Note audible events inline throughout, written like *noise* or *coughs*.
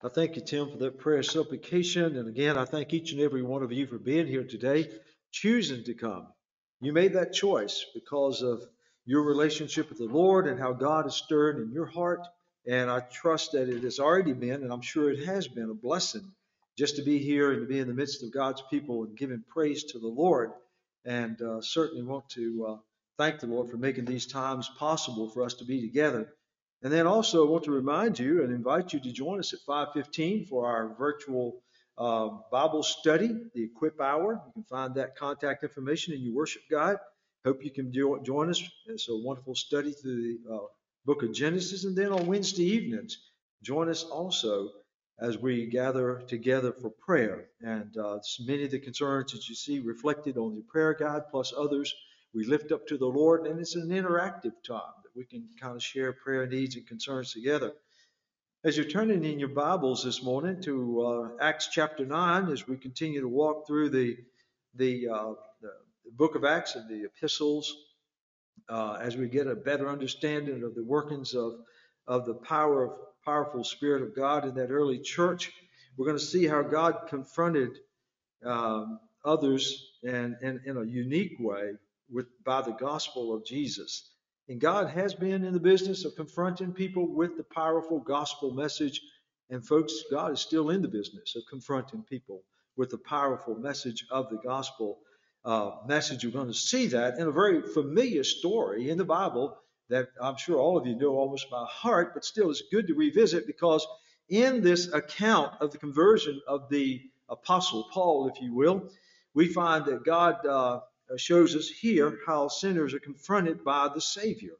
I thank you, Tim, for that prayer supplication. And again, I thank each and every one of you for being here today, choosing to come. You made that choice because of your relationship with the Lord and how God has stirred in your heart. And I trust that it has already been, and I'm sure it has been, a blessing just to be here and to be in the midst of God's people and giving praise to the Lord. And uh, certainly want to uh, thank the Lord for making these times possible for us to be together. And then also I want to remind you and invite you to join us at 5:15 for our virtual uh, Bible study, the Equip Hour. You can find that contact information in your worship guide. Hope you can jo- join us. It's a wonderful study through the uh, book of Genesis. And then on Wednesday evenings, join us also as we gather together for prayer. And uh, many of the concerns that you see reflected on the prayer guide, plus others, we lift up to the Lord. And it's an interactive time we can kind of share prayer needs and concerns together. As you're turning in your Bibles this morning to uh, Acts chapter 9, as we continue to walk through the, the, uh, the, book of Acts and the epistles, uh, as we get a better understanding of the workings of, of the power of powerful Spirit of God in that early church, we're going to see how God confronted um, others and, and in a unique way with by the gospel of Jesus. And God has been in the business of confronting people with the powerful gospel message. And folks, God is still in the business of confronting people with the powerful message of the gospel uh, message. You're going to see that in a very familiar story in the Bible that I'm sure all of you know almost by heart, but still it's good to revisit because in this account of the conversion of the apostle Paul, if you will, we find that God uh, Uh, shows us here how sinners are confronted by the Savior.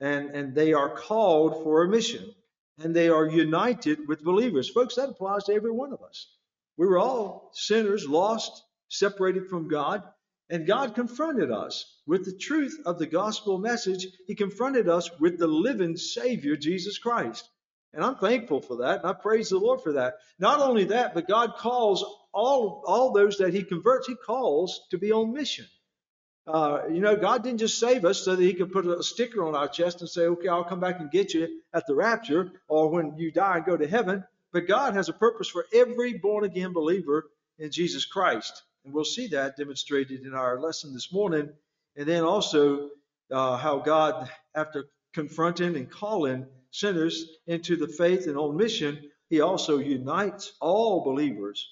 And, and they are called for a mission. And they are united with believers. Folks, that applies to every one of us. We were all sinners, lost, separated from God. And God confronted us with the truth of the gospel message. He confronted us with the living Savior, Jesus Christ. And I'm thankful for that. And I praise the Lord for that. Not only that, but God calls all, all those that He converts, He calls to be on mission. Uh, you know, God didn't just save us so that He could put a sticker on our chest and say, okay, I'll come back and get you at the rapture or when you die and go to heaven. But God has a purpose for every born again believer in Jesus Christ. And we'll see that demonstrated in our lesson this morning. And then also uh, how God, after confronting and calling sinners into the faith and on mission, He also unites all believers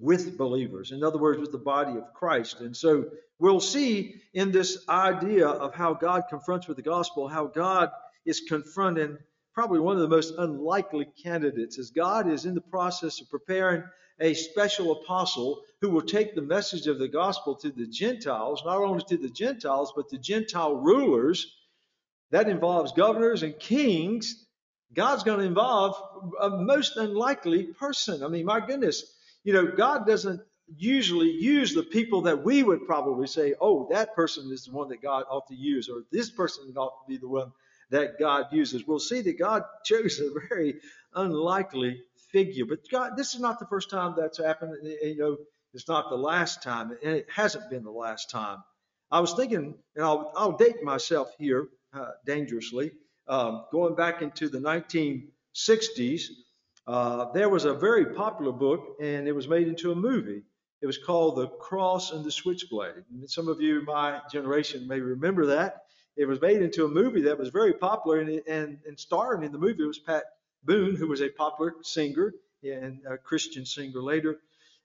with believers. In other words, with the body of Christ. And so we'll see in this idea of how God confronts with the gospel, how God is confronting probably one of the most unlikely candidates, as God is in the process of preparing a special apostle who will take the message of the gospel to the Gentiles, not only to the Gentiles, but the Gentile rulers. That involves governors and kings. God's going to involve a most unlikely person. I mean, my goodness, you know, God doesn't usually use the people that we would probably say, oh, that person is the one that God ought to use, or this person ought to be the one that God uses. We'll see that God *laughs* chose a very unlikely figure. But God, this is not the first time that's happened. You know, it's not the last time, and it hasn't been the last time. I was thinking, and I'll, I'll date myself here uh, dangerously, um, going back into the 1960s. Uh, there was a very popular book, and it was made into a movie. It was called The Cross and the Switchblade. And some of you, my generation, may remember that. It was made into a movie that was very popular, and, and, and starring in the movie was Pat Boone, who was a popular singer and a Christian singer later,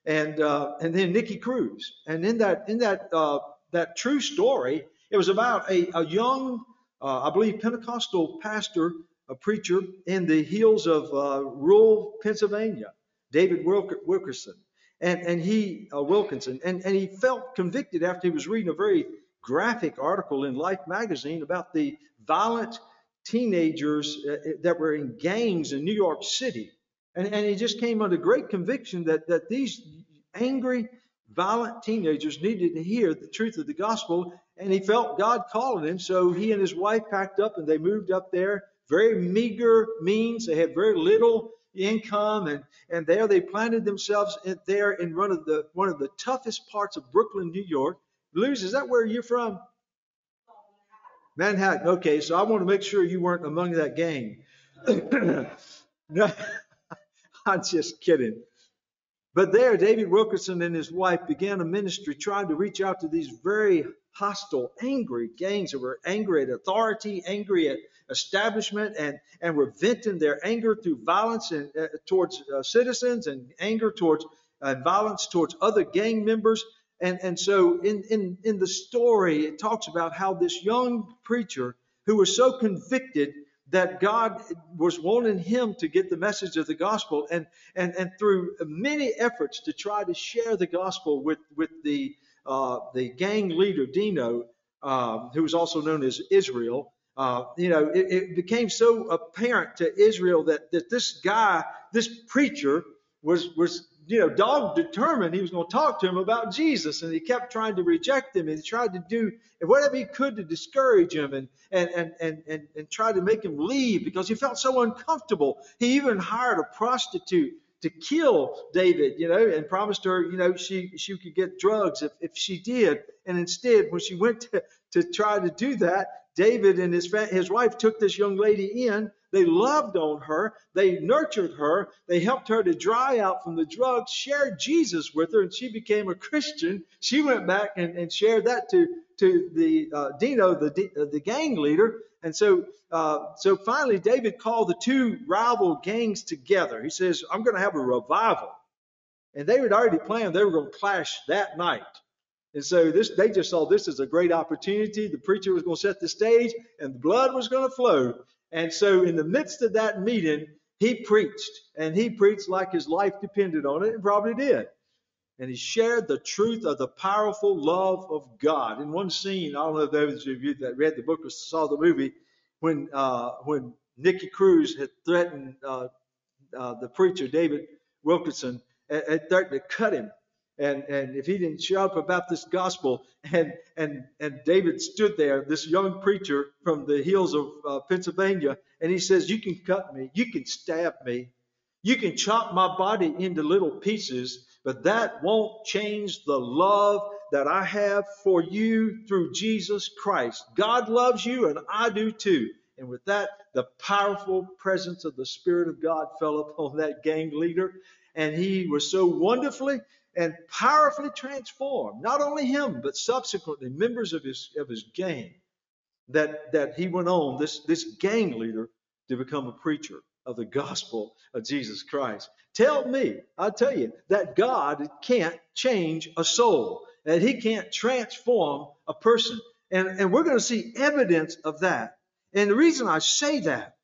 and uh, and then Nicky Cruz. And in that in that uh, that true story, it was about a, a young, uh, I believe, Pentecostal pastor a preacher in the hills of uh, rural Pennsylvania, David Wilkerson, and and he uh, Wilkinson, and and he felt convicted after he was reading a very graphic article in Life magazine about the violent teenagers uh, uh, that were in gangs in New York City, and and he just came under great conviction that that these angry violent teenagers needed to hear the truth of the gospel, and he felt God calling him. So he and his wife packed up and they moved up there very meager means. They had very little income, and, and there they planted themselves in, there in one of the one of the toughest parts of Brooklyn, New York. Luz, is that where you're from? Manhattan. Okay, so I want to make sure you weren't among that gang. *coughs* no, *laughs* I'm just kidding. But there, David Wilkerson and his wife began a ministry trying to reach out to these very hostile, angry gangs that were angry at authority, angry at establishment, and, and were venting their anger through violence and, uh, towards uh, citizens and anger towards uh, violence towards other gang members. And, and so in, in, in the story, it talks about how this young preacher who was so convicted that God was wanting him to get the message of the gospel and, and, and through many efforts to try to share the gospel with, with the, uh, the gang leader, Dino, uh, who was also known as Israel, uh, you know, it, it, became so apparent to Israel that, that this guy, this preacher, was, was you know, dog determined he was going to talk to him about Jesus, and he kept trying to reject him, and he tried to do whatever he could to discourage him and and and and and, and try to make him leave because he felt so uncomfortable. He even hired a prostitute to kill David, you know, and promised her, you know, she she could get drugs if, if she did. And instead, when she went to, to try to do that, David and his his wife took this young lady in they loved on her. They nurtured her. They helped her to dry out from the drugs, shared Jesus with her, and she became a Christian. She went back and, and shared that to, to the uh, Dino, the, uh, the gang leader. And so, uh, so finally, David called the two rival gangs together. He says, I'm going to have a revival. And they had already planned they were going to clash that night. And so this, they just saw this as a great opportunity. The preacher was going to set the stage, and the blood was going to flow. And so, in the midst of that meeting, he preached, and he preached like his life depended on it, and probably did. And he shared the truth of the powerful love of God. In one scene, I don't know if those of you that read the book or saw the movie, when uh, when Nicky Cruz had threatened uh, uh, the preacher David Wilkerson, had threatened to cut him and and if he didn't shout up about this gospel and and and David stood there this young preacher from the hills of uh, Pennsylvania and he says you can cut me. You can stab me. You can chop my body into little pieces but that won't change the love that I have for you through Jesus Christ. God loves you and I do too. And with that the powerful presence of the spirit of God fell upon that gang leader and he was so wonderfully and powerfully transformed not only him but subsequently members of his of his gang that that he went on this this gang leader to become a preacher of the gospel of Jesus Christ. Tell me, I tell you, that God can't change a soul, that He can't transform a person. And, and we're going to see evidence of that. And the reason I say that,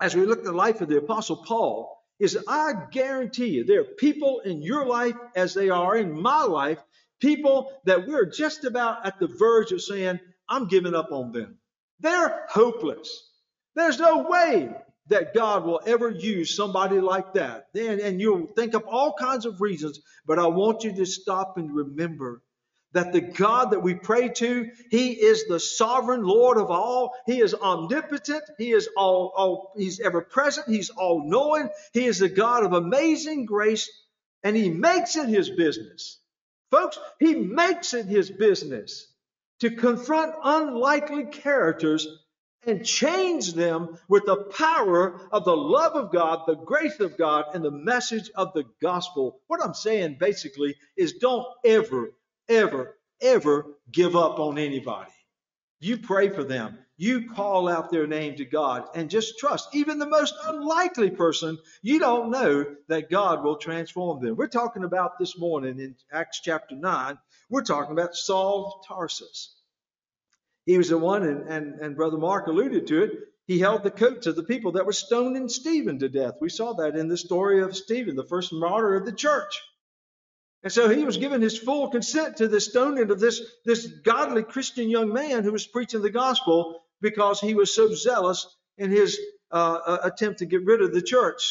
as we look at the life of the Apostle Paul, is I guarantee you there are people in your life as they are in my life, people that we're just about at the verge of saying, I'm giving up on them. They're hopeless. There's no way that God will ever use somebody like that. Then, and you'll think of all kinds of reasons, but I want you to stop and remember that the God that we pray to, He is the sovereign Lord of all. He is omnipotent. He is all, all He's ever present. He's all knowing. He is the God of amazing grace, and He makes it His business. Folks, He makes it His business to confront unlikely characters and change them with the power of the love of God, the grace of God, and the message of the gospel. What I'm saying basically is don't ever ever, ever give up on anybody. You pray for them. You call out their name to God and just trust. Even the most unlikely person, you don't know that God will transform them. We're talking about this morning in Acts chapter 9, we're talking about Saul of Tarsus. He was the one, and, and, and Brother Mark alluded to it. He held the coats of the people that were stoning Stephen to death. We saw that in the story of Stephen, the first martyr of the church. And so he was given his full consent to the stoning of this, this godly Christian young man who was preaching the gospel because he was so zealous in his uh, uh, attempt to get rid of the church.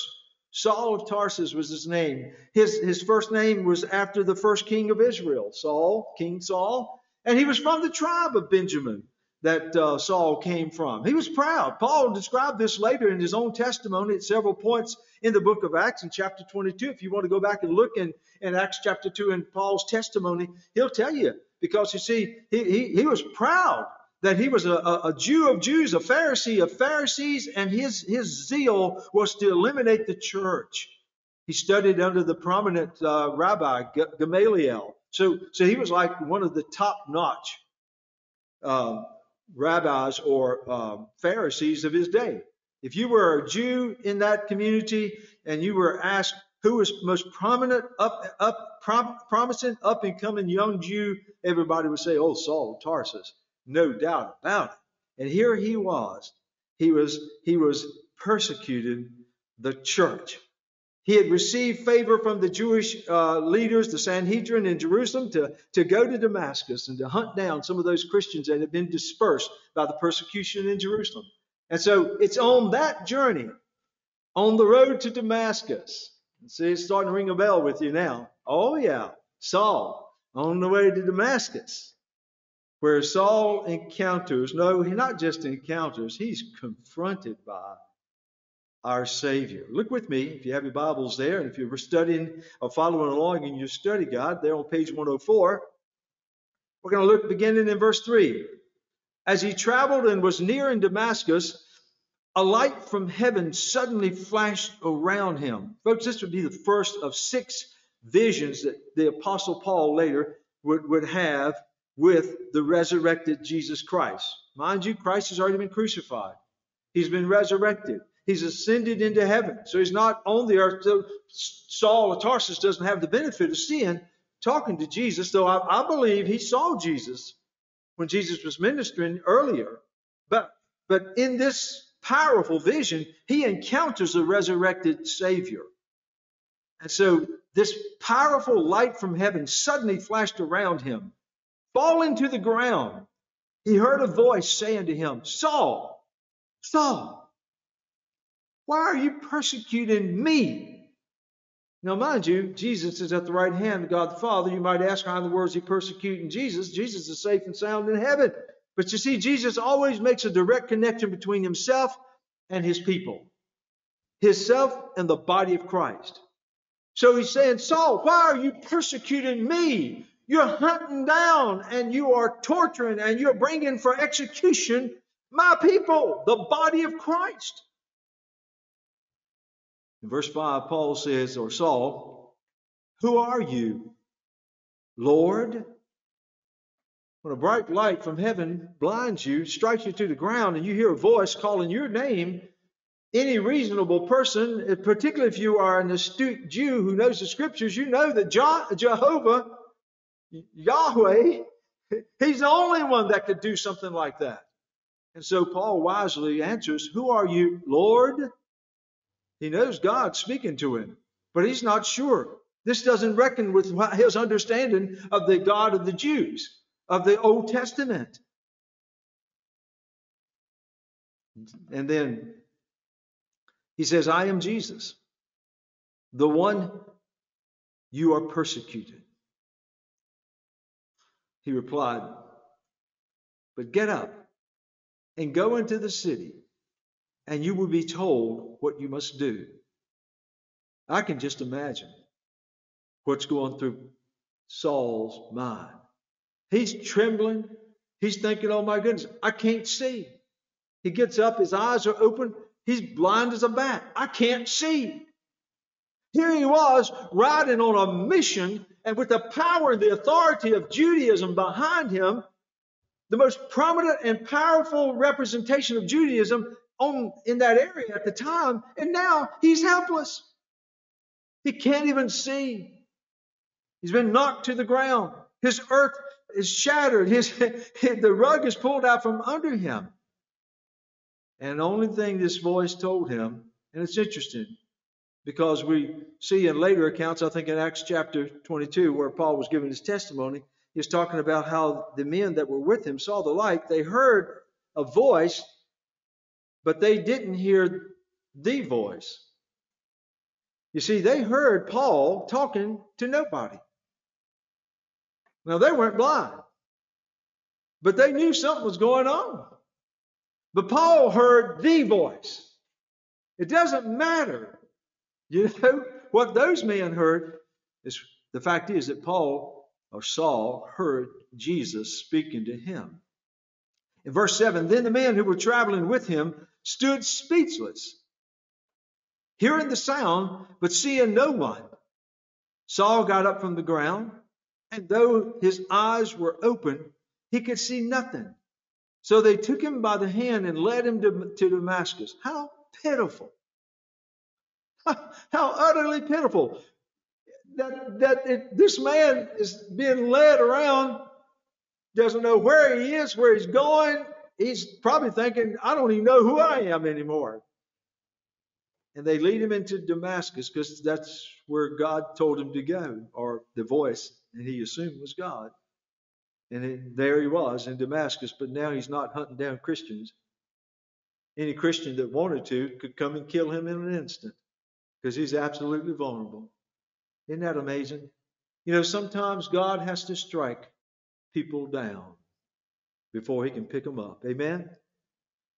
Saul of Tarsus was his name. His, his first name was after the first king of Israel, Saul, King Saul. And he was from the tribe of Benjamin that uh, Saul came from. He was proud. Paul described this later in his own testimony at several points in the book of Acts in chapter 22. If you want to go back and look in, in Acts chapter 2 in Paul's testimony, he'll tell you because you see, he, he, he was proud that he was a, a, Jew of Jews, a Pharisee of Pharisees, and his, his zeal was to eliminate the church. He studied under the prominent uh, rabbi Gamaliel. So, so he was like one of the top-notch uh, rabbis or um, Pharisees of his day. If you were a Jew in that community and you were asked who was most prominent, up, up, prom, promising, up and coming young Jew, everybody would say, "Oh, Saul of Tarsus." No doubt about it. And here he was. He was he was persecuting the church. He had received favor from the Jewish uh, leaders, the Sanhedrin in Jerusalem, to, to go to Damascus and to hunt down some of those Christians that had been dispersed by the persecution in Jerusalem. And so it's on that journey, on the road to Damascus. See, it's starting to ring a bell with you now. Oh, yeah, Saul on the way to Damascus, where Saul encounters, no, he not just encounters, he's confronted by our Savior. Look with me, if you have your Bibles there, and if you're studying or following along in your study guide, there on page 104, we're going to look beginning in verse 3. As he traveled and was near in Damascus, a light from heaven suddenly flashed around him. Folks, this would be the first of six visions that the Apostle Paul later would, would have with the resurrected Jesus Christ. Mind you, Christ has already been crucified, he's been resurrected. He's ascended into heaven. So he's not on the earth. So Saul of Tarsus doesn't have the benefit of seeing, talking to Jesus, though I, I believe he saw Jesus when Jesus was ministering earlier. But but in this powerful vision, he encounters a resurrected Savior. And so this powerful light from heaven suddenly flashed around him. Falling to the ground, he heard a voice saying to him, Saul, Saul, why are you persecuting me? Now, mind you, Jesus is at the right hand of God the Father. You might ask, how in the world is he persecuting Jesus? Jesus is safe and sound in heaven. But you see, Jesus always makes a direct connection between himself and his people, himself and the body of Christ. So he's saying, Saul, why are you persecuting me? You're hunting down and you are torturing and you're bringing for execution my people, the body of Christ. In verse 5, Paul says, or Saul, Who are you, Lord? When a bright light from heaven blinds you, strikes you to the ground, and you hear a voice calling your name, any reasonable person, particularly if you are an astute Jew who knows the scriptures, you know that Jehovah, Yahweh, He's the only one that could do something like that. And so Paul wisely answers, Who are you, Lord? He knows God speaking to him, but he's not sure. This doesn't reckon with his understanding of the God of the Jews, of the Old Testament. And then he says, I am Jesus, the one you are persecuted. He replied, But get up and go into the city and you will be told what you must do. I can just imagine what's going through Saul's mind. He's trembling. He's thinking, oh my goodness, I can't see. He gets up, his eyes are open. He's blind as a bat. I can't see. Here he was riding on a mission, and with the power and the authority of Judaism behind him, the most prominent and powerful representation of Judaism on in that area at the time, and now he's helpless. He can't even see. He's been knocked to the ground. His earth is shattered. His, *laughs* the rug is pulled out from under him. And the only thing this voice told him, and it's interesting because we see in later accounts, I think in Acts chapter 22, where Paul was giving his testimony, he's talking about how the men that were with him saw the light. They heard a voice but they didn't hear the voice. You see, they heard Paul talking to nobody. Now, they weren't blind, but they knew something was going on. But Paul heard the voice. It doesn't matter. You know, what those men heard is the fact is that Paul or Saul heard Jesus speaking to him. In verse 7, then the men who were traveling with him stood speechless. hearing the sound, but seeing no one. Saul got up from the ground, and though his eyes were open, he could see nothing. So they took him by the hand and led him to, to Damascus. How pitiful! *laughs* How utterly pitiful that, that it, this man is being led around, doesn't know where he is, where he's going. He's probably thinking, I don't even know who I am anymore. And they lead him into Damascus because that's where God told him to go, or the voice, and he assumed was God. And there he was in Damascus, but now he's not hunting down Christians. Any Christian that wanted to could come and kill him in an instant because he's absolutely vulnerable. Isn't that amazing? You know, sometimes God has to strike people down before he can pick them up. Amen?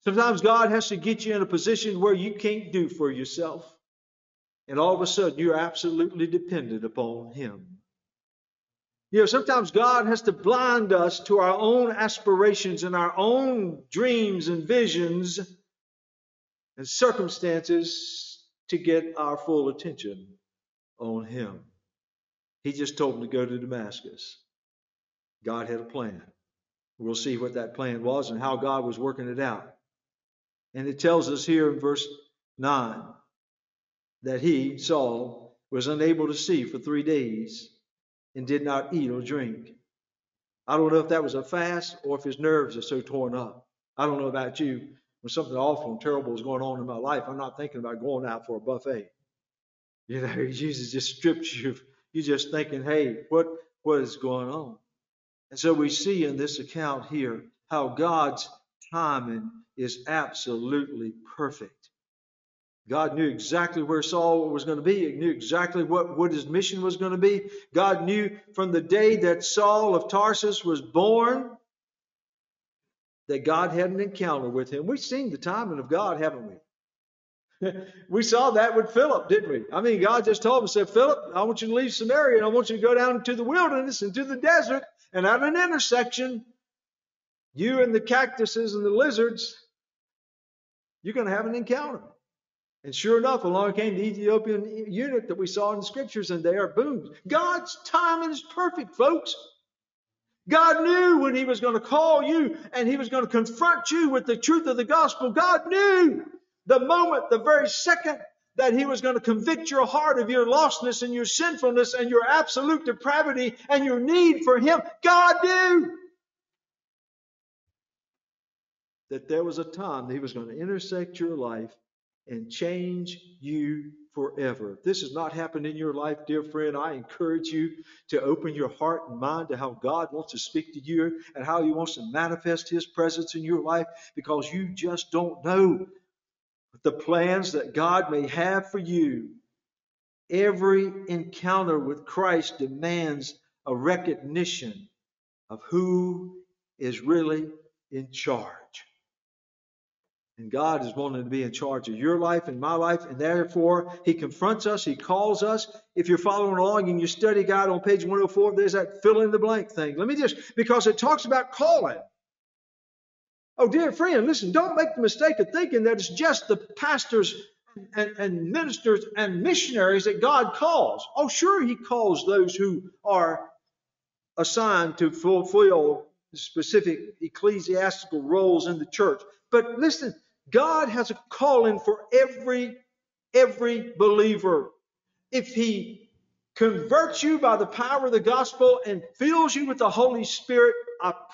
Sometimes God has to get you in a position where you can't do for yourself. And all of a sudden, you're absolutely dependent upon him. You know, sometimes God has to blind us to our own aspirations and our own dreams and visions and circumstances to get our full attention on him. He just told him to go to Damascus. God had a plan. We'll see what that plan was and how God was working it out. And it tells us here in verse 9 that he, Saul, was unable to see for three days and did not eat or drink. I don't know if that was a fast or if his nerves are so torn up. I don't know about you. When something awful and terrible is going on in my life, I'm not thinking about going out for a buffet. You know, *laughs* Jesus just strips you. You're just thinking, hey, what, what is going on? And so we see in this account here how God's timing is absolutely perfect. God knew exactly where Saul was going to be. He knew exactly what, what his mission was going to be. God knew from the day that Saul of Tarsus was born that God had an encounter with him. We've seen the timing of God, haven't we? *laughs* we saw that with Philip, didn't we? I mean, God just told him, said, Philip, I want you to leave Samaria and I want you to go down into the wilderness, into the desert, and at an intersection, you and the cactuses and the lizards, you're going to have an encounter. And sure enough, along came the Ethiopian eunuch that we saw in the scriptures, and there, boom. God's timing is perfect, folks. God knew when He was going to call you and He was going to confront you with the truth of the gospel. God knew the moment, the very second that He was going to convict your heart of your lostness and your sinfulness and your absolute depravity and your need for Him. God knew that there was a time He was going to intersect your life and change you forever. If this has not happened in your life, dear friend, I encourage you to open your heart and mind to how God wants to speak to you and how He wants to manifest His presence in your life because you just don't know the plans that God may have for you. Every encounter with Christ demands a recognition of who is really in charge. And God is wanting to be in charge of your life and my life, and therefore He confronts us, He calls us. If you're following along in your study guide on page 104, there's that fill in the blank thing. Let me just, because it talks about calling. Oh, dear friend, listen, don't make the mistake of thinking that it's just the pastors and, and ministers and missionaries that God calls. Oh, sure, He calls those who are assigned to fulfill specific ecclesiastical roles in the church. But listen, God has a calling for every every believer. If he converts you by the power of the gospel and fills you with the Holy Spirit,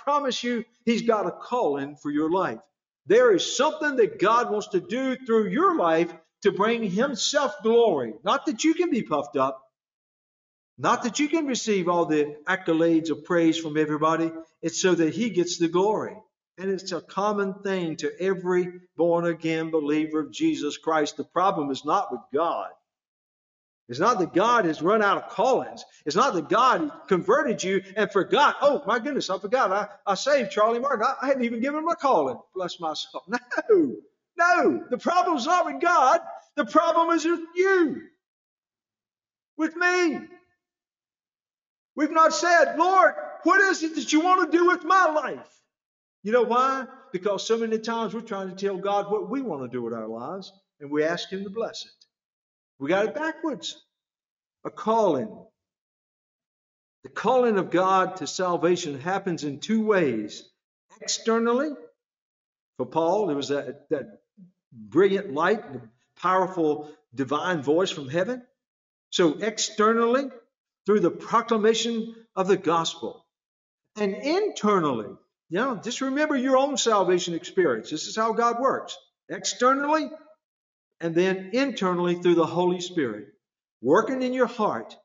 promise you, he's got a calling for your life. There is something that God wants to do through your life to bring himself glory. Not that you can be puffed up, not that you can receive all the accolades of praise from everybody. It's so that he gets the glory. And it's a common thing to every born again believer of Jesus Christ. The problem is not with God. It's not that God has run out of callings. It's not that God converted you and forgot. Oh, my goodness, I forgot. I, I saved Charlie Martin. I, I hadn't even given him a calling. Bless my soul. *laughs* No, no. The problem's not with God. The problem is with you, with me. We've not said, Lord, what is it that you want to do with my life? You know why? Because so many times we're trying to tell God what we want to do with our lives, and we ask Him to bless it. We got it backwards. A calling. The calling of God to salvation happens in two ways. Externally, for Paul, there was that, that brilliant light, powerful divine voice from heaven. So externally, through the proclamation of the gospel. And internally, you know, just remember your own salvation experience. This is how God works. Externally, and then internally through the Holy Spirit, working in your heart,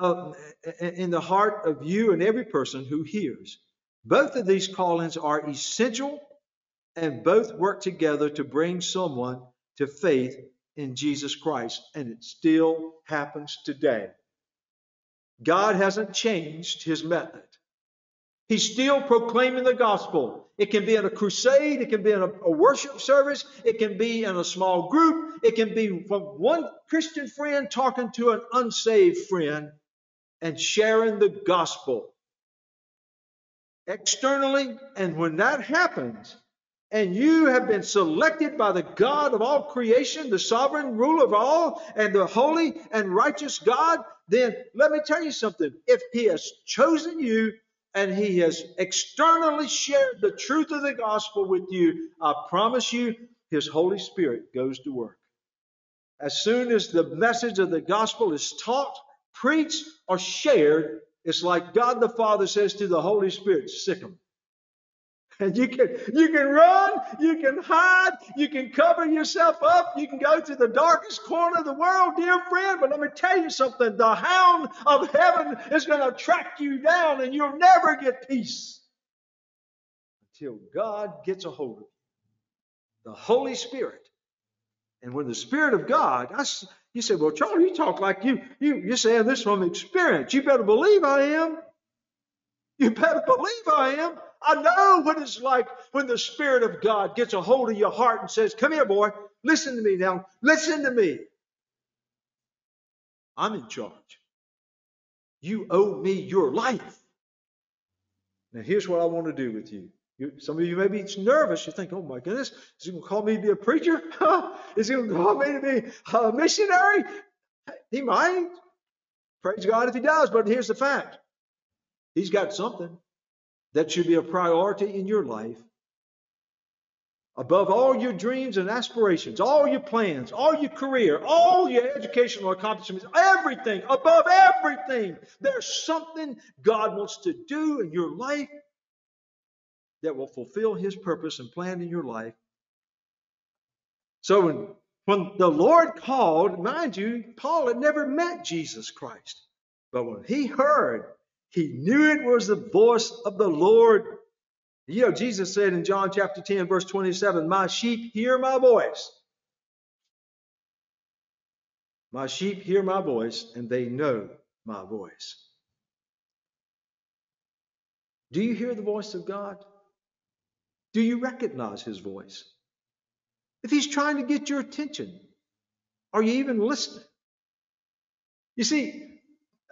uh, in the heart of you and every person who hears. Both of these callings are essential and both work together to bring someone to faith in Jesus Christ. And it still happens today. God hasn't changed his method. He's still proclaiming the gospel. It can be in a crusade, it can be in a, a, worship service, it can be in a small group, it can be from one Christian friend talking to an unsaved friend and sharing the gospel externally. And when that happens, and you have been selected by the God of all creation, the sovereign ruler of all, and the holy and righteous God, then let me tell you something. If He has chosen you and He has externally shared the truth of the gospel with you, I promise you, His Holy Spirit goes to work. As soon as the message of the gospel is taught, preached, or shared, it's like God the Father says to the Holy Spirit, sic. And you can you can run, you can hide, you can cover yourself up, you can go to the darkest corner of the world, dear friend. But let me tell you something: the hound of heaven is going to track you down, and you'll never get peace until God gets a hold of you. The Holy Spirit. And when the Spirit of God, I, you say, well, Charlie, you talk like you you you're saying this from experience. You better believe I am. You better believe I am. I know what it's like when the Spirit of God gets a hold of your heart and says, Come here, boy, listen to me now. Listen to me. I'm in charge. You owe me your life. Now, here's what I want to do with you. you some of you may be nervous. You think, oh my goodness, is he going to call me to be a preacher? *laughs* is he going to call me to be a missionary? He might. Praise God if he does, but here's the fact He's got something that should be a priority in your life. Above all your dreams and aspirations, all your plans, all your career, all your educational accomplishments, everything, above everything, there's something God wants to do in your life that will fulfill His purpose and plan in your life. So when, when the Lord called, mind you, Paul had never met Jesus Christ. But when he heard he knew it was the voice of the Lord. You know, Jesus said in John chapter 10, verse 27, My sheep hear my voice. My sheep hear my voice, and they know my voice. Do you hear the voice of God? Do you recognize his voice? If he's trying to get your attention, are you even listening? You see,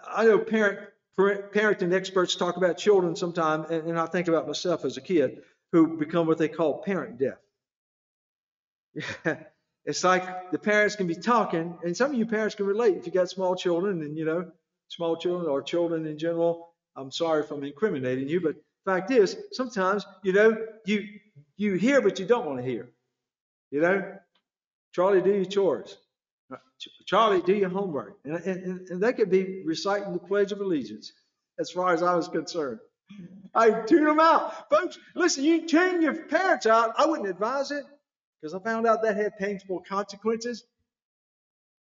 I know parent parenting experts talk about children sometimes, and, and I think about myself as a kid who become what they call parent deaf. *laughs* it's like the parents can be talking, and some of you parents can relate if you got small children, and you know, small children or children in general. I'm sorry if I'm incriminating you, but fact is, sometimes you know you you hear but you don't want to hear. You know, Charlie, do your chores. Charlie, do your homework. And, and, and they could be reciting the Pledge of Allegiance as far as I was concerned. I tune them out. Folks, listen, you tune your parents out. I wouldn't advise it because I found out that had painful consequences.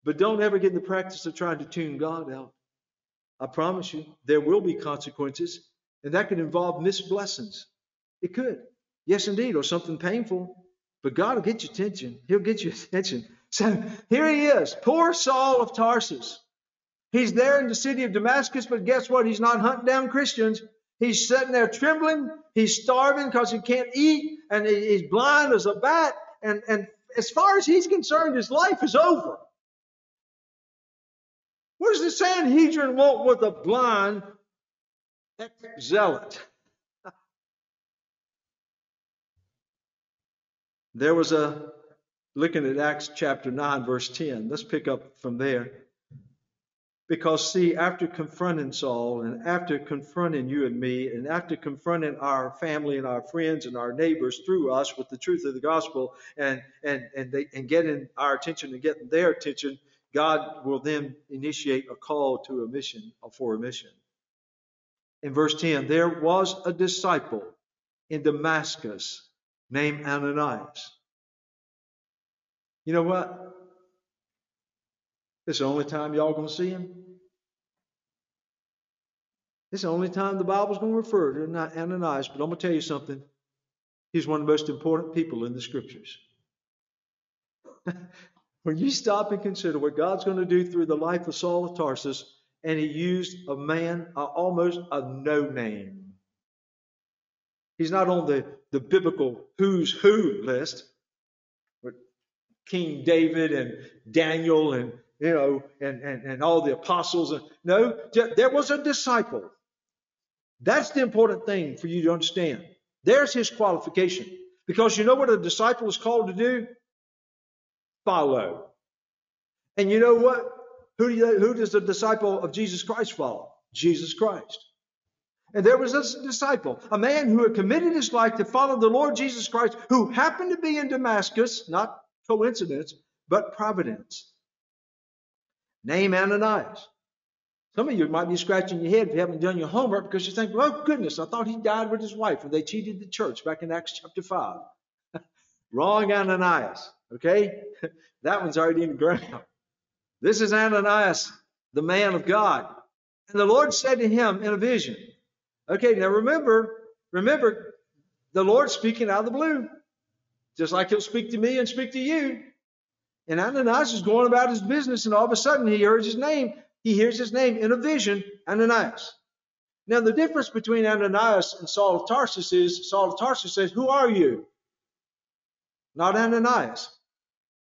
But don't ever get in the practice of trying to tune God out. I promise you, there will be consequences, and that could involve missed blessings. It could. Yes, indeed, or something painful. But God will get your attention. He'll get your attention. So here he is, poor Saul of Tarsus. He's there in the city of Damascus, but guess what? He's not hunting down Christians. He's sitting there trembling. He's starving because he can't eat, and he's blind as a bat. And, and as far as he's concerned, his life is over. What does the Sanhedrin want with a blind zealot? There was a looking at Acts chapter 9, verse 10. Let's pick up from there. Because, see, after confronting Saul and after confronting you and me, and after confronting our family and our friends and our neighbors through us with the truth of the gospel and, and, and, they, and getting our attention and getting their attention, God will then initiate a call to a mission or for a mission. In verse 10, there was a disciple in Damascus named Ananias. You know what? It's the only time y'all going to see him. It's the only time the Bible's going to refer to Ananias, but I'm going to tell you something. He's one of the most important people in the scriptures. *laughs* when you stop and consider what God's going to do through the life of Saul of Tarsus, and he used a man, uh, almost a no name. He's not on the, the biblical who's who list, King David and Daniel and you know, and, and, and all the apostles. And, no, there was a disciple. That's the important thing for you to understand. There's his qualification. Because you know what a disciple is called to do? Follow. And you know what? Who, do you, who does the disciple of Jesus Christ follow? Jesus Christ. And there was a disciple, a man who had committed his life to follow the Lord Jesus Christ, who happened to be in Damascus, not coincidence, but providence. Name Ananias. Some of you might be scratching your head if you haven't done your homework because you think, oh, goodness, I thought he died with his wife and they cheated the church back in Acts chapter 5. *laughs* Wrong Ananias, okay? *laughs* that one's already in the ground. This is Ananias, the man of God. And the Lord said to him in a vision, okay, now remember, remember, the Lord speaking out of the blue, just like he'll speak to me and speak to you. And Ananias is going about his business, and all of a sudden he hears his name. He hears his name in a vision, Ananias. Now, the difference between Ananias and Saul of Tarsus is Saul of Tarsus says, Who are you? Not Ananias.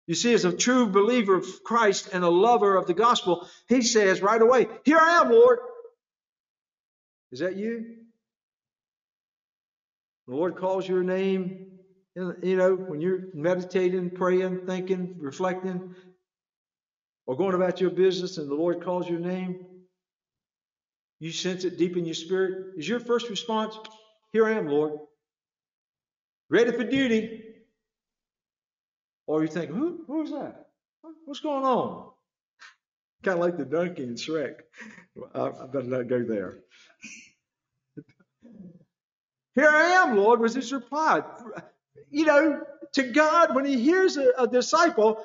You see, as a true believer of Christ and a lover of the gospel, he says right away, Here I am, Lord. Is that you? The Lord calls your name you know, when you're meditating, praying, thinking, reflecting, or going about your business and the Lord calls your name, you sense it deep in your spirit. Is your first response, Here I am, Lord, ready for duty? Or you think, Who, who's that? What's going on? *laughs* Kind of like the donkey in Shrek. I, I better not go there. *laughs* Here I am, Lord, was his reply you know, to God when he hears a, a disciple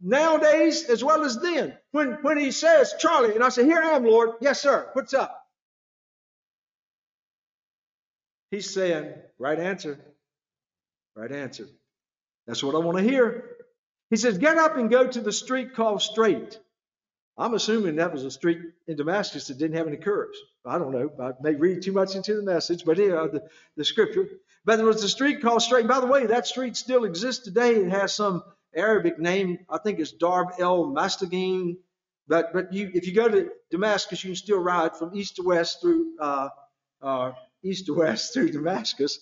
nowadays as well as then. When, when he says, Charlie, and I say, Here I am, Lord. Yes, sir. What's up? He's saying, Right answer. Right answer. That's what I want to hear. He says, Get up and go to the street called Straight. I'm assuming that was a street in Damascus that didn't have any curves. I don't know. I may read too much into the message, but here, the, the scripture. But there was a street called Straight. By the way, that street still exists today. It has some Arabic name. I think it's Darb el Mustaqim. But but you, if you go to Damascus, you can still ride from east to west through uh, uh, east to west through Damascus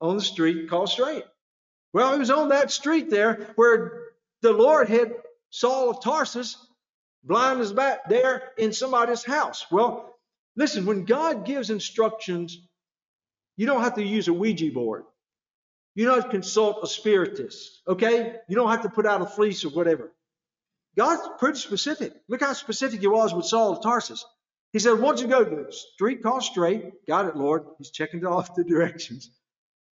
on the street called Straight. Well, it was on that street there where the Lord had Saul of Tarsus blind as bat there in somebody's house. Well, listen, when God gives instructions you don't have to use a Ouija board. You don't have to consult a spiritist, okay? You don't have to put out a fleece or whatever. God's pretty specific. Look how specific he was with Saul of Tarsus. He said, once you go to the street called straight, got it, Lord. He's checking *laughs* off the directions.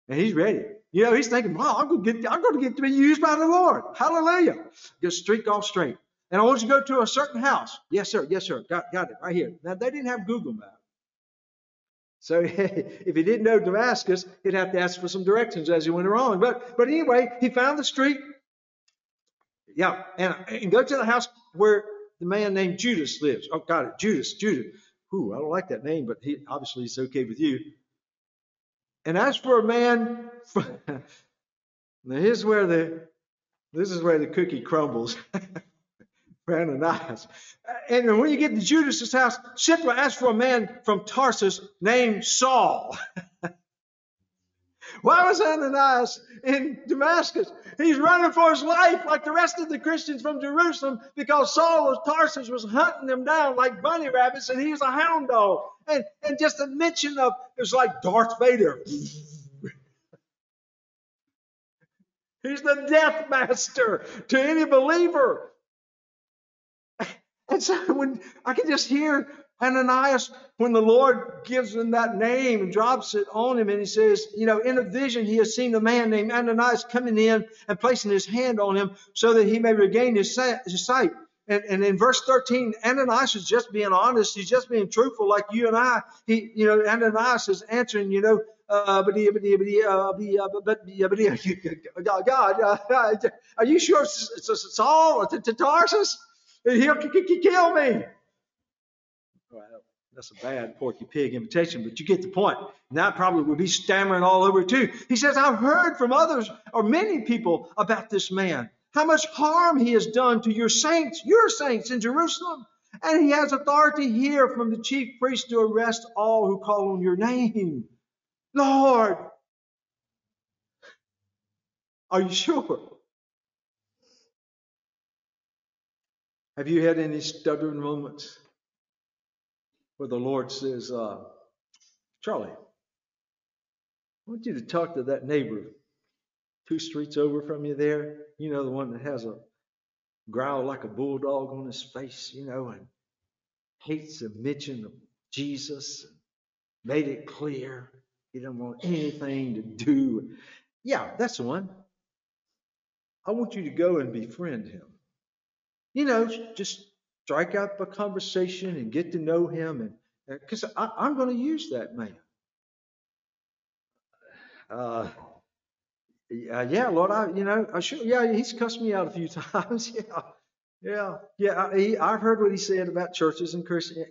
And he's ready. You know, he's thinking, wow, I'm to get, I'm to get to be used by the Lord. Hallelujah. Get street called straight. And I want you to go to a certain house. Yes, sir. Yes, sir. Got, got it right here. Now, they didn't have Google Maps. So *laughs* if he didn't know Damascus, he'd have to ask for some directions as he went along. But but anyway, he found the street. Yeah, and, and go to the house where the man named Judas lives. Oh, got it, Judas, Judas. Ooh, I don't like that name, but he obviously he's okay with you. And as for a man, *laughs* now here's where the this is where the cookie crumbles. *laughs* Ananias. And when you get to Judas's house, Shipra asked for a man from Tarsus named Saul. *laughs* Why was Ananias in Damascus? He's running for his life like the rest of the Christians from Jerusalem because Saul of Tarsus was hunting them down like bunny rabbits and he was a hound dog. And, and just a mention of it was like Darth Vader. *laughs* He's the death master to any believer. And so *laughs* when I can just hear Ananias, when the Lord gives him that name and drops it on him, and he says, you know, in a vision, he has seen a man named Ananias coming in and placing his hand on him so that he may regain his sight. And, and in verse 13, Ananias is just being honest. He's just being truthful, like you and I. He, you know, Ananias is answering, you know, God, are you sure it's Saul of Tarsus? He'll kill me. Well, that's a bad Porky Pig imitation, but you get the point. And that probably would be stammering all over too. He says, I've heard from others or many people about this man, how much harm he has done to your saints, your saints in Jerusalem. And he has authority here from the chief priest to arrest all who call on your name. Lord, are you sure? Have you had any stuttering moments where the Lord says, uh, Charlie, I want you to talk to that neighbor two streets over from you there? You know, the one that has a growl like a bulldog on his face, you know, and hates the mention of Jesus, made it clear he doesn't want anything to do. Yeah, that's the one. I want you to go and befriend him you know, just strike up a conversation and get to know him. And because I'm going to use that man. Uh, yeah, Lord, I, you know, I sure, yeah, he's cussed me out a few *laughs* times. yeah, yeah, yeah. I, he, I've heard what he said about churches and Christians.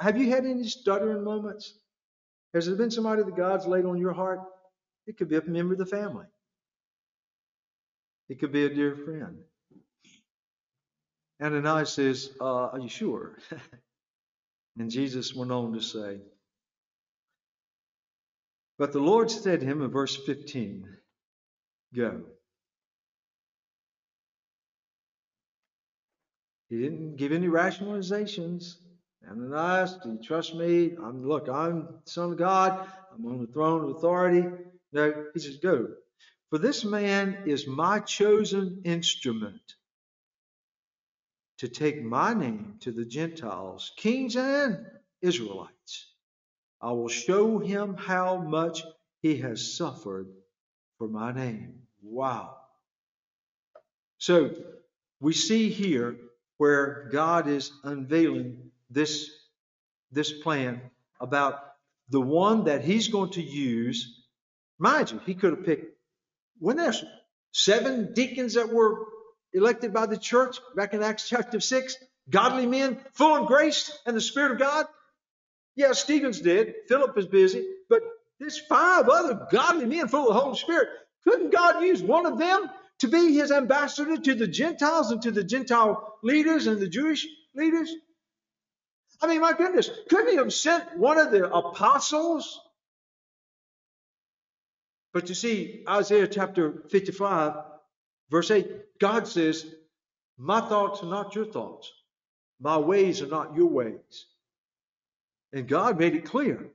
Have you had any stuttering moments? Has there been somebody that God's laid on your heart? It could be a member of the family. It could be a dear friend. Ananias says, uh, Are you sure? *laughs* and Jesus went on to say, But the Lord said to him in verse 15, Go. He didn't give any rationalizations. Ananias, do you trust me? I'm look, I'm son of God. I'm on the throne of authority. No, he says, Go. For this man is my chosen instrument to take my name to the Gentiles, kings and Israelites. I will show him how much he has suffered for my name. Wow. So we see here where God is unveiling this, this plan about the one that he's going to use. Mind you, he could have picked, when there's seven deacons that were elected by the church back in Acts chapter 6? Godly men, full of grace and the Spirit of God? Yeah, Stephen's did. Philip is busy. But there's five other godly men full of the Holy Spirit. Couldn't God use one of them to be his ambassador to the Gentiles and to the Gentile leaders and the Jewish leaders? I mean, my goodness, couldn't he have sent one of the apostles? But you see, Isaiah chapter 55 Verse 8 God says, My thoughts are not your thoughts, my ways are not your ways. And God made it clear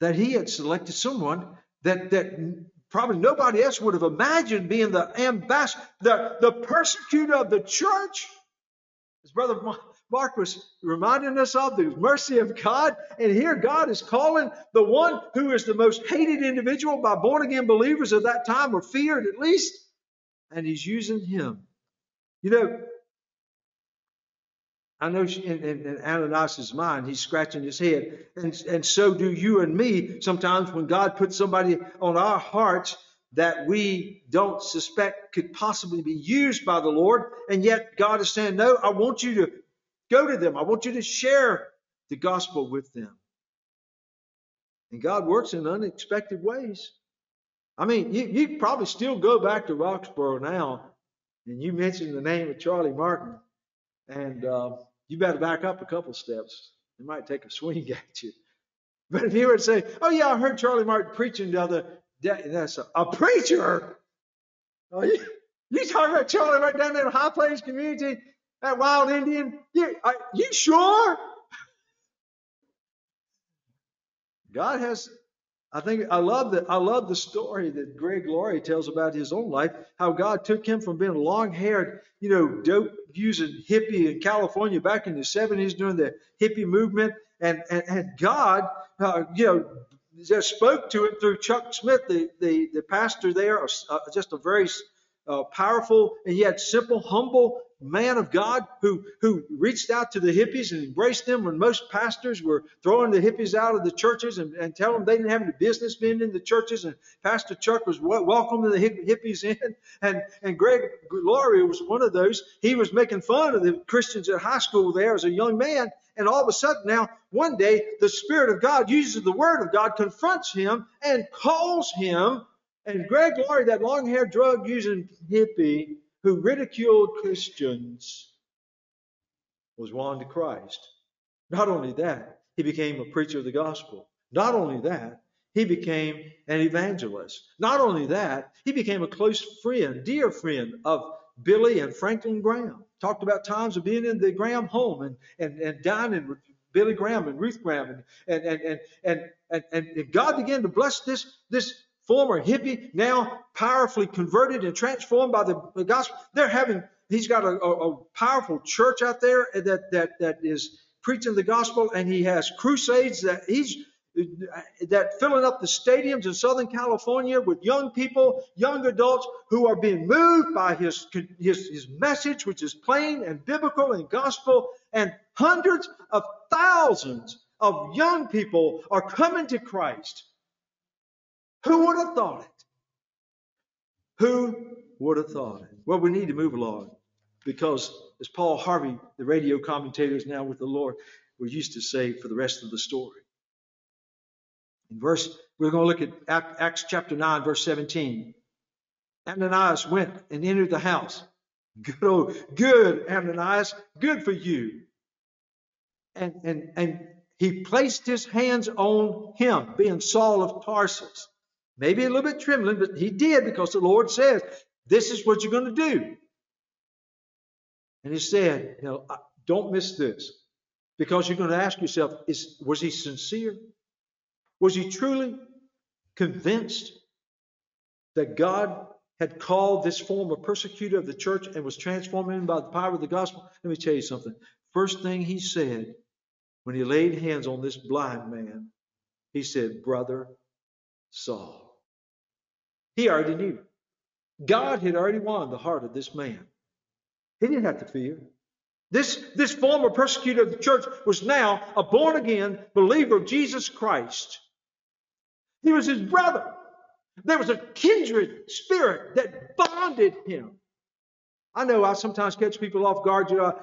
that He had selected someone that, that probably nobody else would have imagined being the ambassador, the, the persecutor of the church. As Brother Mark was reminding us of the mercy of God. And here God is calling the one who is the most hated individual by born again believers of that time, or feared at least and he's using him. You know, I know in, in, in Ananias' mind, he's scratching his head. And, and so do you and me sometimes when God puts somebody on our hearts that we don't suspect could possibly be used by the Lord. And yet God is saying, No, I want you to go to them. I want you to share the gospel with them. And God works in unexpected ways. I mean, you, you probably still go back to Roxboro now, and you mention the name of Charlie Martin, and uh, you better back up a couple steps. They might take a swing *laughs* at you. But if you were to say, "Oh yeah, I heard Charlie Martin preaching the other day," that's a, a preacher. Oh, you, you talking about Charlie right down there in High Plains community, that wild Indian? You, are you sure? God has I think I love that. I love the story that Greg Laurie tells about his own life. How God took him from being long-haired, you know, dope using hippie in California back in the 70s during the hippie movement, and and, and God, uh, you know, just spoke to him through Chuck Smith, the the, the pastor there, uh, just a very uh, powerful and yet simple, humble man of God who, who reached out to the hippies and embraced them when most pastors were throwing the hippies out of the churches and, and telling them they didn't have any business being in the churches. And Pastor Chuck was welcoming the hippies in. And, and Greg Laurie was one of those. He was making fun of the Christians at high school there as a young man. And all of a sudden now, one day, the Spirit of God uses the Word of God, confronts him, and calls him. And Greg Laurie, that long haired drug using hippie, who ridiculed Christians was won to Christ. Not only that, he became a preacher of the gospel. Not only that, he became an evangelist. Not only that, he became a close friend, dear friend of Billy and Franklin Graham. Talked about times of being in the Graham home and, and, and dining with Billy Graham and Ruth Graham. And, and, and, and, and, and God began to bless this, this former hippie, now powerfully converted and transformed by the gospel. They're having, he's got a, a, a powerful church out there that, that, that is preaching the gospel, and he has crusades that he's that filling up the stadiums in Southern California with young people, young adults who are being moved by his, his, his message, which is plain and biblical and gospel, and hundreds of thousands of young people are coming to Christ. Who would have thought it? Who would have thought it? Well, we need to move along because, as Paul Harvey, the radio commentator, is now with the Lord, we used to say for the rest of the story. In verse, we're going to look at Acts chapter 9, verse 17. Ananias went and entered the house. Good, oh, good, Ananias, good for you. And, and, and he placed his hands on him, being Saul of Tarsus. Maybe a little bit trembling, but he did because the Lord says, This is what you're going to do. And he said, know, Don't miss this because you're going to ask yourself, is, Was he sincere? Was he truly convinced that God had called this former persecutor of the church and was transforming him by the power of the gospel? Let me tell you something. First thing he said when he laid hands on this blind man, he said, Brother Saul. He already knew. God had already won the heart of this man. He didn't have to fear. This, this former persecutor of the church was now a born again believer of Jesus Christ. He was his brother. There was a kindred spirit that bonded him. I know I sometimes catch people off guard. You know,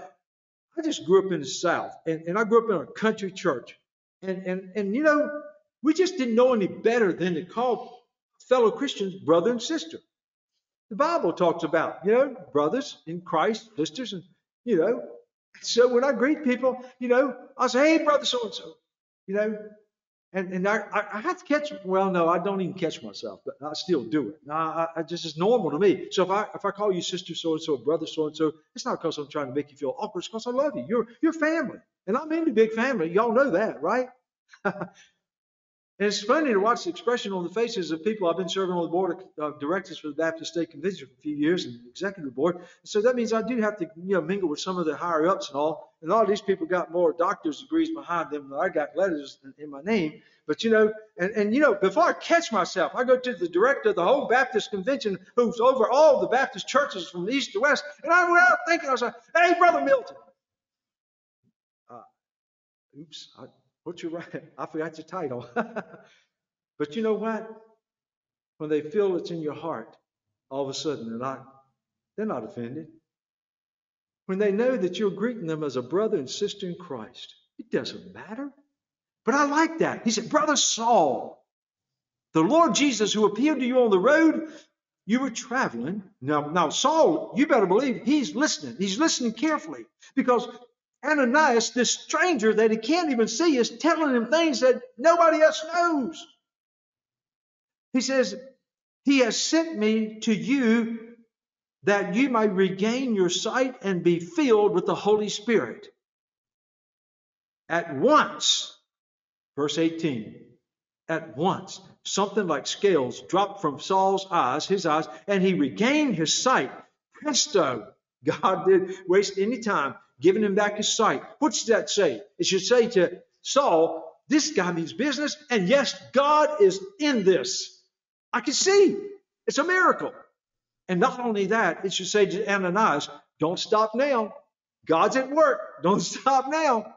I just grew up in the South, and, and I grew up in a country church. And, and, and, you know, we just didn't know any better than to call fellow Christians brother and sister. The Bible talks about, you know, brothers in Christ, sisters, and, you know. So when I greet people, you know, I say, hey, brother so and so, you know. And, and I, I have to catch, well, no, I don't even catch myself, but I still do it. I, I, just is normal to me. So if I if I call you sister so and so, brother so and so, it's not because I'm trying to make you feel awkward. It's because I love you. You're you're family, and I'm in the big family. Y'all know that, right? *laughs* And it's funny to watch the expression on the faces of people. I've been serving on the board of directors for the Baptist State Convention for a few years and executive board. So that means I do have to, you know, mingle with some of the higher ups and all. And all these people got more doctor's degrees behind them than I got letters in, in my name. But you know, and, and you know, before I catch myself, I go to the director of the whole Baptist convention who's over all the Baptist churches from east to west. And I went out thinking, I was like, hey, Brother Milton. Uh, oops, I, What's your right? I forgot your title. *laughs* but you know what? When they feel it's in your heart, all of a sudden they're not they're not offended. When they know that you're greeting them as a brother and sister in Christ, it doesn't matter. But I like that. He said, Brother Saul, the Lord Jesus who appeared to you on the road, you were traveling. Now, now Saul, you better believe he's listening. He's listening carefully because Ananias, this stranger that he can't even see, is telling him things that nobody else knows. He says, He has sent me to you that you may regain your sight and be filled with the Holy Spirit. At once, verse 18, at once, something like scales dropped from Saul's eyes, his eyes, and he regained his sight. Presto! God didn't waste any time giving him back his sight. What should that say? It should say to Saul, this guy means business, and yes, God is in this. I can see. It's a miracle. And not only that, it should say to Ananias, don't stop now. God's at work. Don't *laughs* stop now.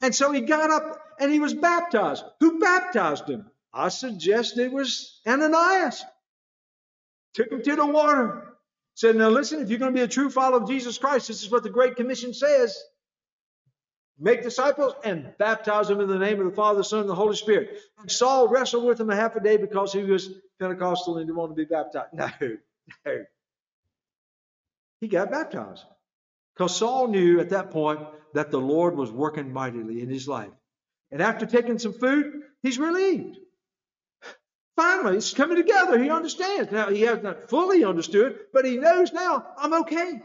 And so he got up and he was baptized. Who baptized him? I suggest it was Ananias. Took him to the water. Said, now listen, if you're going to be a true follower of Jesus Christ, this is what the Great Commission says. Make disciples and baptize them in the name of the Father, the Son, and the Holy Spirit. And Saul wrestled with him a half a day because he was Pentecostal and didn't want to be baptized. No, *laughs* no. He got baptized. Because Saul knew at that point that the Lord was working mightily in his life. And after taking some food, he's relieved. Finally, it's coming together. He understands. Now, he has not fully understood, but he knows now I'm okay.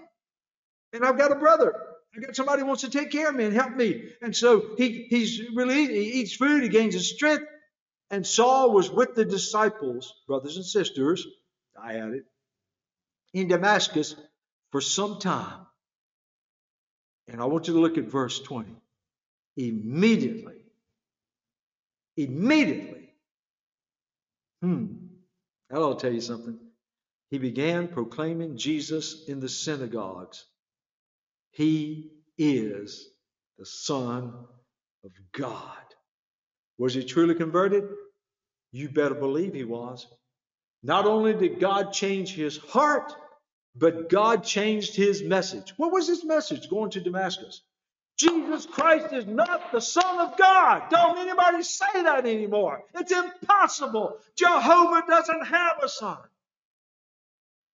And I've got a brother. I've got somebody who wants to take care of me and help me. And so he, he's really, He eats food. He gains his strength. And Saul was with the disciples, brothers and sisters, I added, in Damascus for some time. And I want you to look at verse 20. Immediately, immediately, hmm, that'll tell you something. He began proclaiming Jesus in the synagogues. He is the Son of God. Was he truly converted? You better believe he was. Not only did God change his heart, but God changed his message. What was his message going to Damascus? Jesus Christ is not the Son of God. Don't anybody say that anymore. It's impossible. Jehovah doesn't have a son.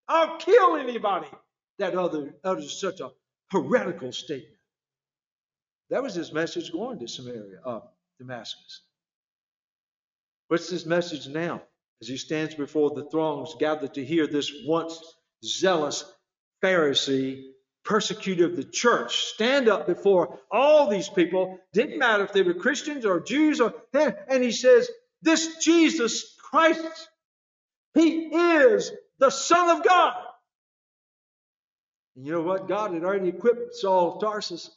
I'll kill anybody that other utters such a heretical statement. That was his message going to Samaria, uh, Damascus. What's his message now as he stands before the throngs gathered to hear this once zealous Pharisee, persecutor of the church, stand up before all these people. Didn't matter if they were Christians or Jews or eh, and he says, This Jesus Christ, he is the Son of God. And you know what? God had already equipped Saul of Tarsus.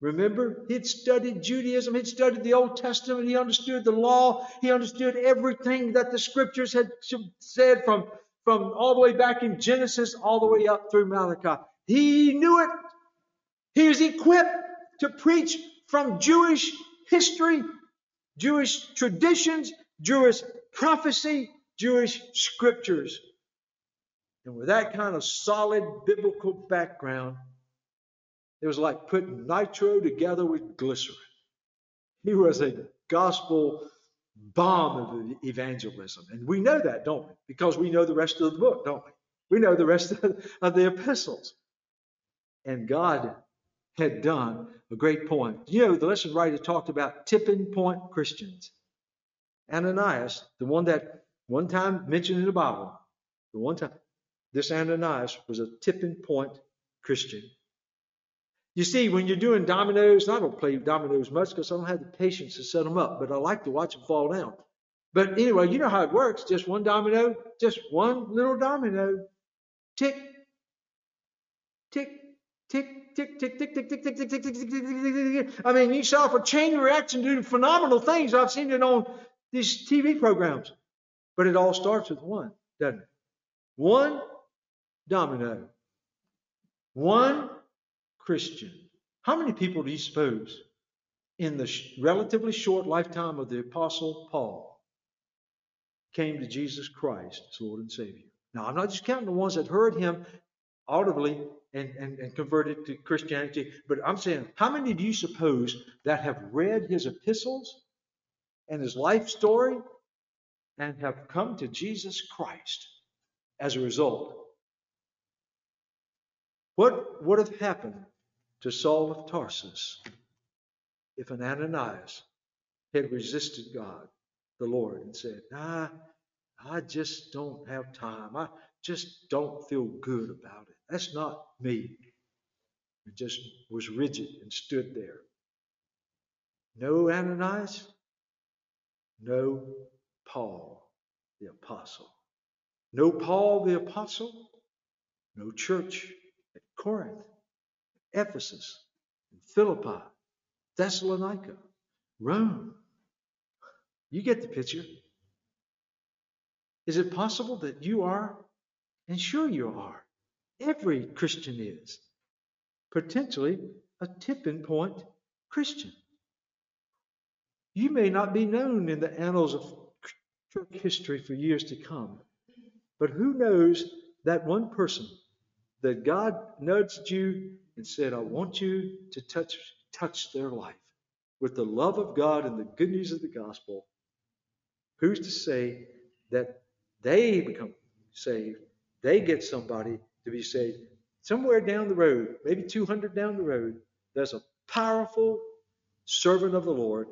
Remember, he'd studied Judaism, he'd studied the Old Testament, he understood the law, he understood everything that the scriptures had said from from all the way back in Genesis all the way up through Malachi. He knew it. He was equipped to preach from Jewish history, Jewish traditions, Jewish prophecy, Jewish scriptures. And with that kind of solid biblical background, it was like putting nitro together with glycerin. He was a gospel bomb of evangelism. And we know that, don't we? Because we know the rest of the book, don't we? We know the rest of the epistles. And God had done a great point. You know, the lesson writer talked about tipping point Christians. Ananias, the one that one time mentioned in the Bible, the one time, this Ananias was a tipping point Christian. You see, when you're doing dominoes, I don't play dominoes much because I don't have the patience to set them up, but I like to watch them fall down. But anyway, you know how it works. Just one domino, just one little domino. Tick, tick, tick, tick, tick, tick, tick, tick, tick, tick, tick, tick, tick, tick, tick. tick. I mean, you saw for chain reaction doing phenomenal things. I've seen it on these TV programs. But it all starts with one, doesn't it? One domino. One Christian. How many people do you suppose in the relatively short lifetime of the Apostle Paul came to Jesus Christ as Lord and Savior? Now, I'm not just counting the ones that heard him audibly and, and, and converted to Christianity, but I'm saying, how many do you suppose that have read his epistles and his life story and have come to Jesus Christ as a result? What would have happened to Saul of Tarsus if an Ananias had resisted God, the Lord, and said, Nah, I just don't have time. I just don't feel good about it. That's not me. He just was rigid and stood there. No Ananias, no Paul the apostle. No Paul the apostle, no church at Corinth, Ephesus, Philippi, Thessalonica, Rome. You get the picture. Is it possible that you are? And sure you are. Every Christian is. Potentially a tipping point Christian. You may not be known in the annals of church history for years to come, but who knows that one person that God nudged you and said, I want you to touch, touch their life with the love of God and the good news of the gospel. Who's to say that they become saved? They get somebody to be saved. Somewhere down the road, maybe 200 down the road, there's a powerful servant of the Lord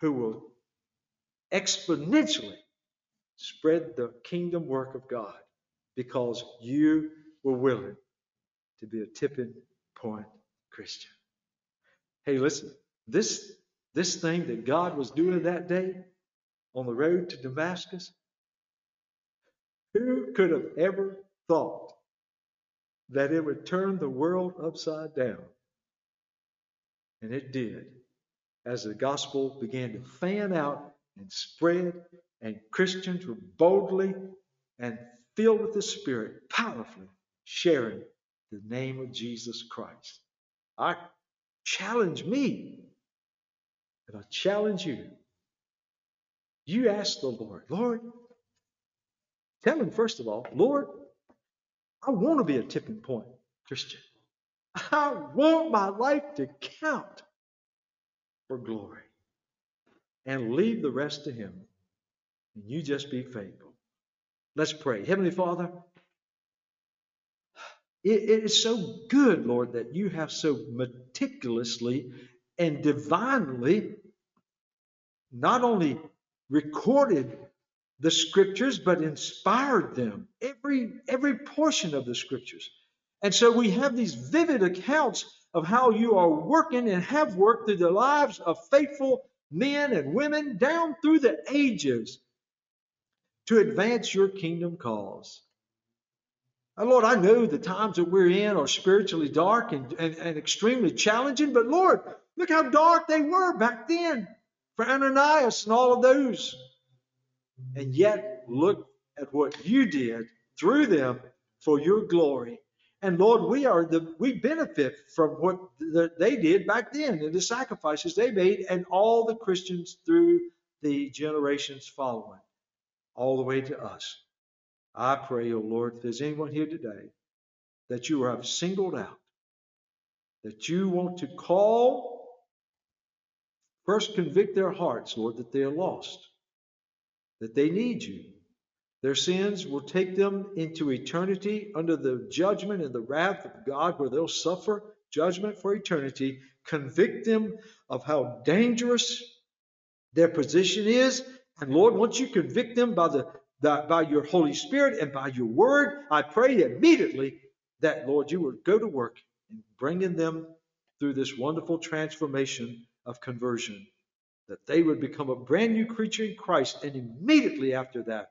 who will exponentially spread the kingdom work of God because you were willing to be a tipping point Christian. Hey, listen, this, this thing that God was doing that day on the road to Damascus, who could have ever thought that it would turn the world upside down? And it did as the gospel began to fan out and spread, and Christians were boldly and filled with the Spirit, powerfully sharing the name of Jesus Christ. I challenge me, and I challenge you. You ask the Lord, Lord, tell him first of all, Lord, I want to be a tipping point Christian. I want my life to count for glory. And leave the rest to Him. And you just be faithful. Let's pray. Heavenly Father, it, it is so good, Lord, that you have so meticulously and divinely not only recorded the scriptures but inspired them every every portion of the scriptures and so we have these vivid accounts of how you are working and have worked through the lives of faithful men and women down through the ages to advance your kingdom cause. Now, Lord, I know the times that we're in are spiritually dark and, and, and extremely challenging, but Lord, look how dark they were back then for Ananias and all of those. And yet, look at what you did through them for your glory. And Lord, we are the we benefit from what the, they did back then and the sacrifices they made, and all the Christians through the generations following, all the way to us. I pray, O oh Lord, if there's anyone here today that you have singled out, that you want to call, first convict their hearts, Lord, that they are lost, that they need you, their sins will take them into eternity under the judgment and the wrath of God, where they'll suffer judgment for eternity. Convict them of how dangerous their position is. And Lord, once you convict them by, the, the by your Holy Spirit and by your word, I pray immediately that, Lord, you would go to work in bringing them through this wonderful transformation of conversion, that they would become a brand new creature in Christ. And immediately after that,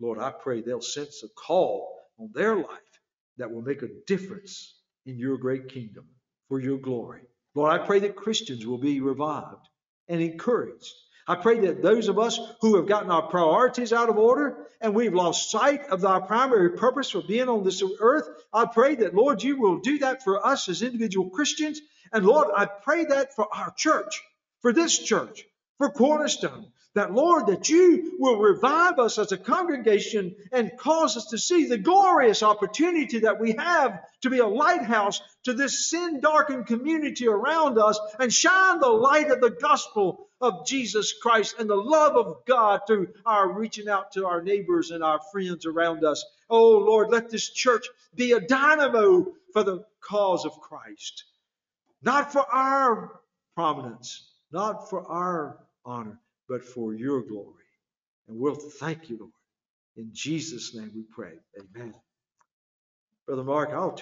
Lord, I pray they'll sense a call on their life that will make a difference in your great kingdom for your glory. Lord, I pray that Christians will be revived and encouraged. I pray that those of us who have gotten our priorities out of order and we've lost sight of our primary purpose for being on this earth, I pray that, Lord, you will do that for us as individual Christians. And Lord, I pray that for our church, for this church, for Cornerstone, that Lord, that you will revive us as a congregation and cause us to see the glorious opportunity that we have to be a lighthouse to this sin darkened community around us and shine the light of the gospel of Jesus Christ and the love of God through our reaching out to our neighbors and our friends around us. Oh Lord, let this church be a dynamo for the cause of Christ. Not for our prominence, not for our honor, but for your glory. And we'll thank you, Lord, In Jesus' name we pray. Amen. Brother Mark, I'll turn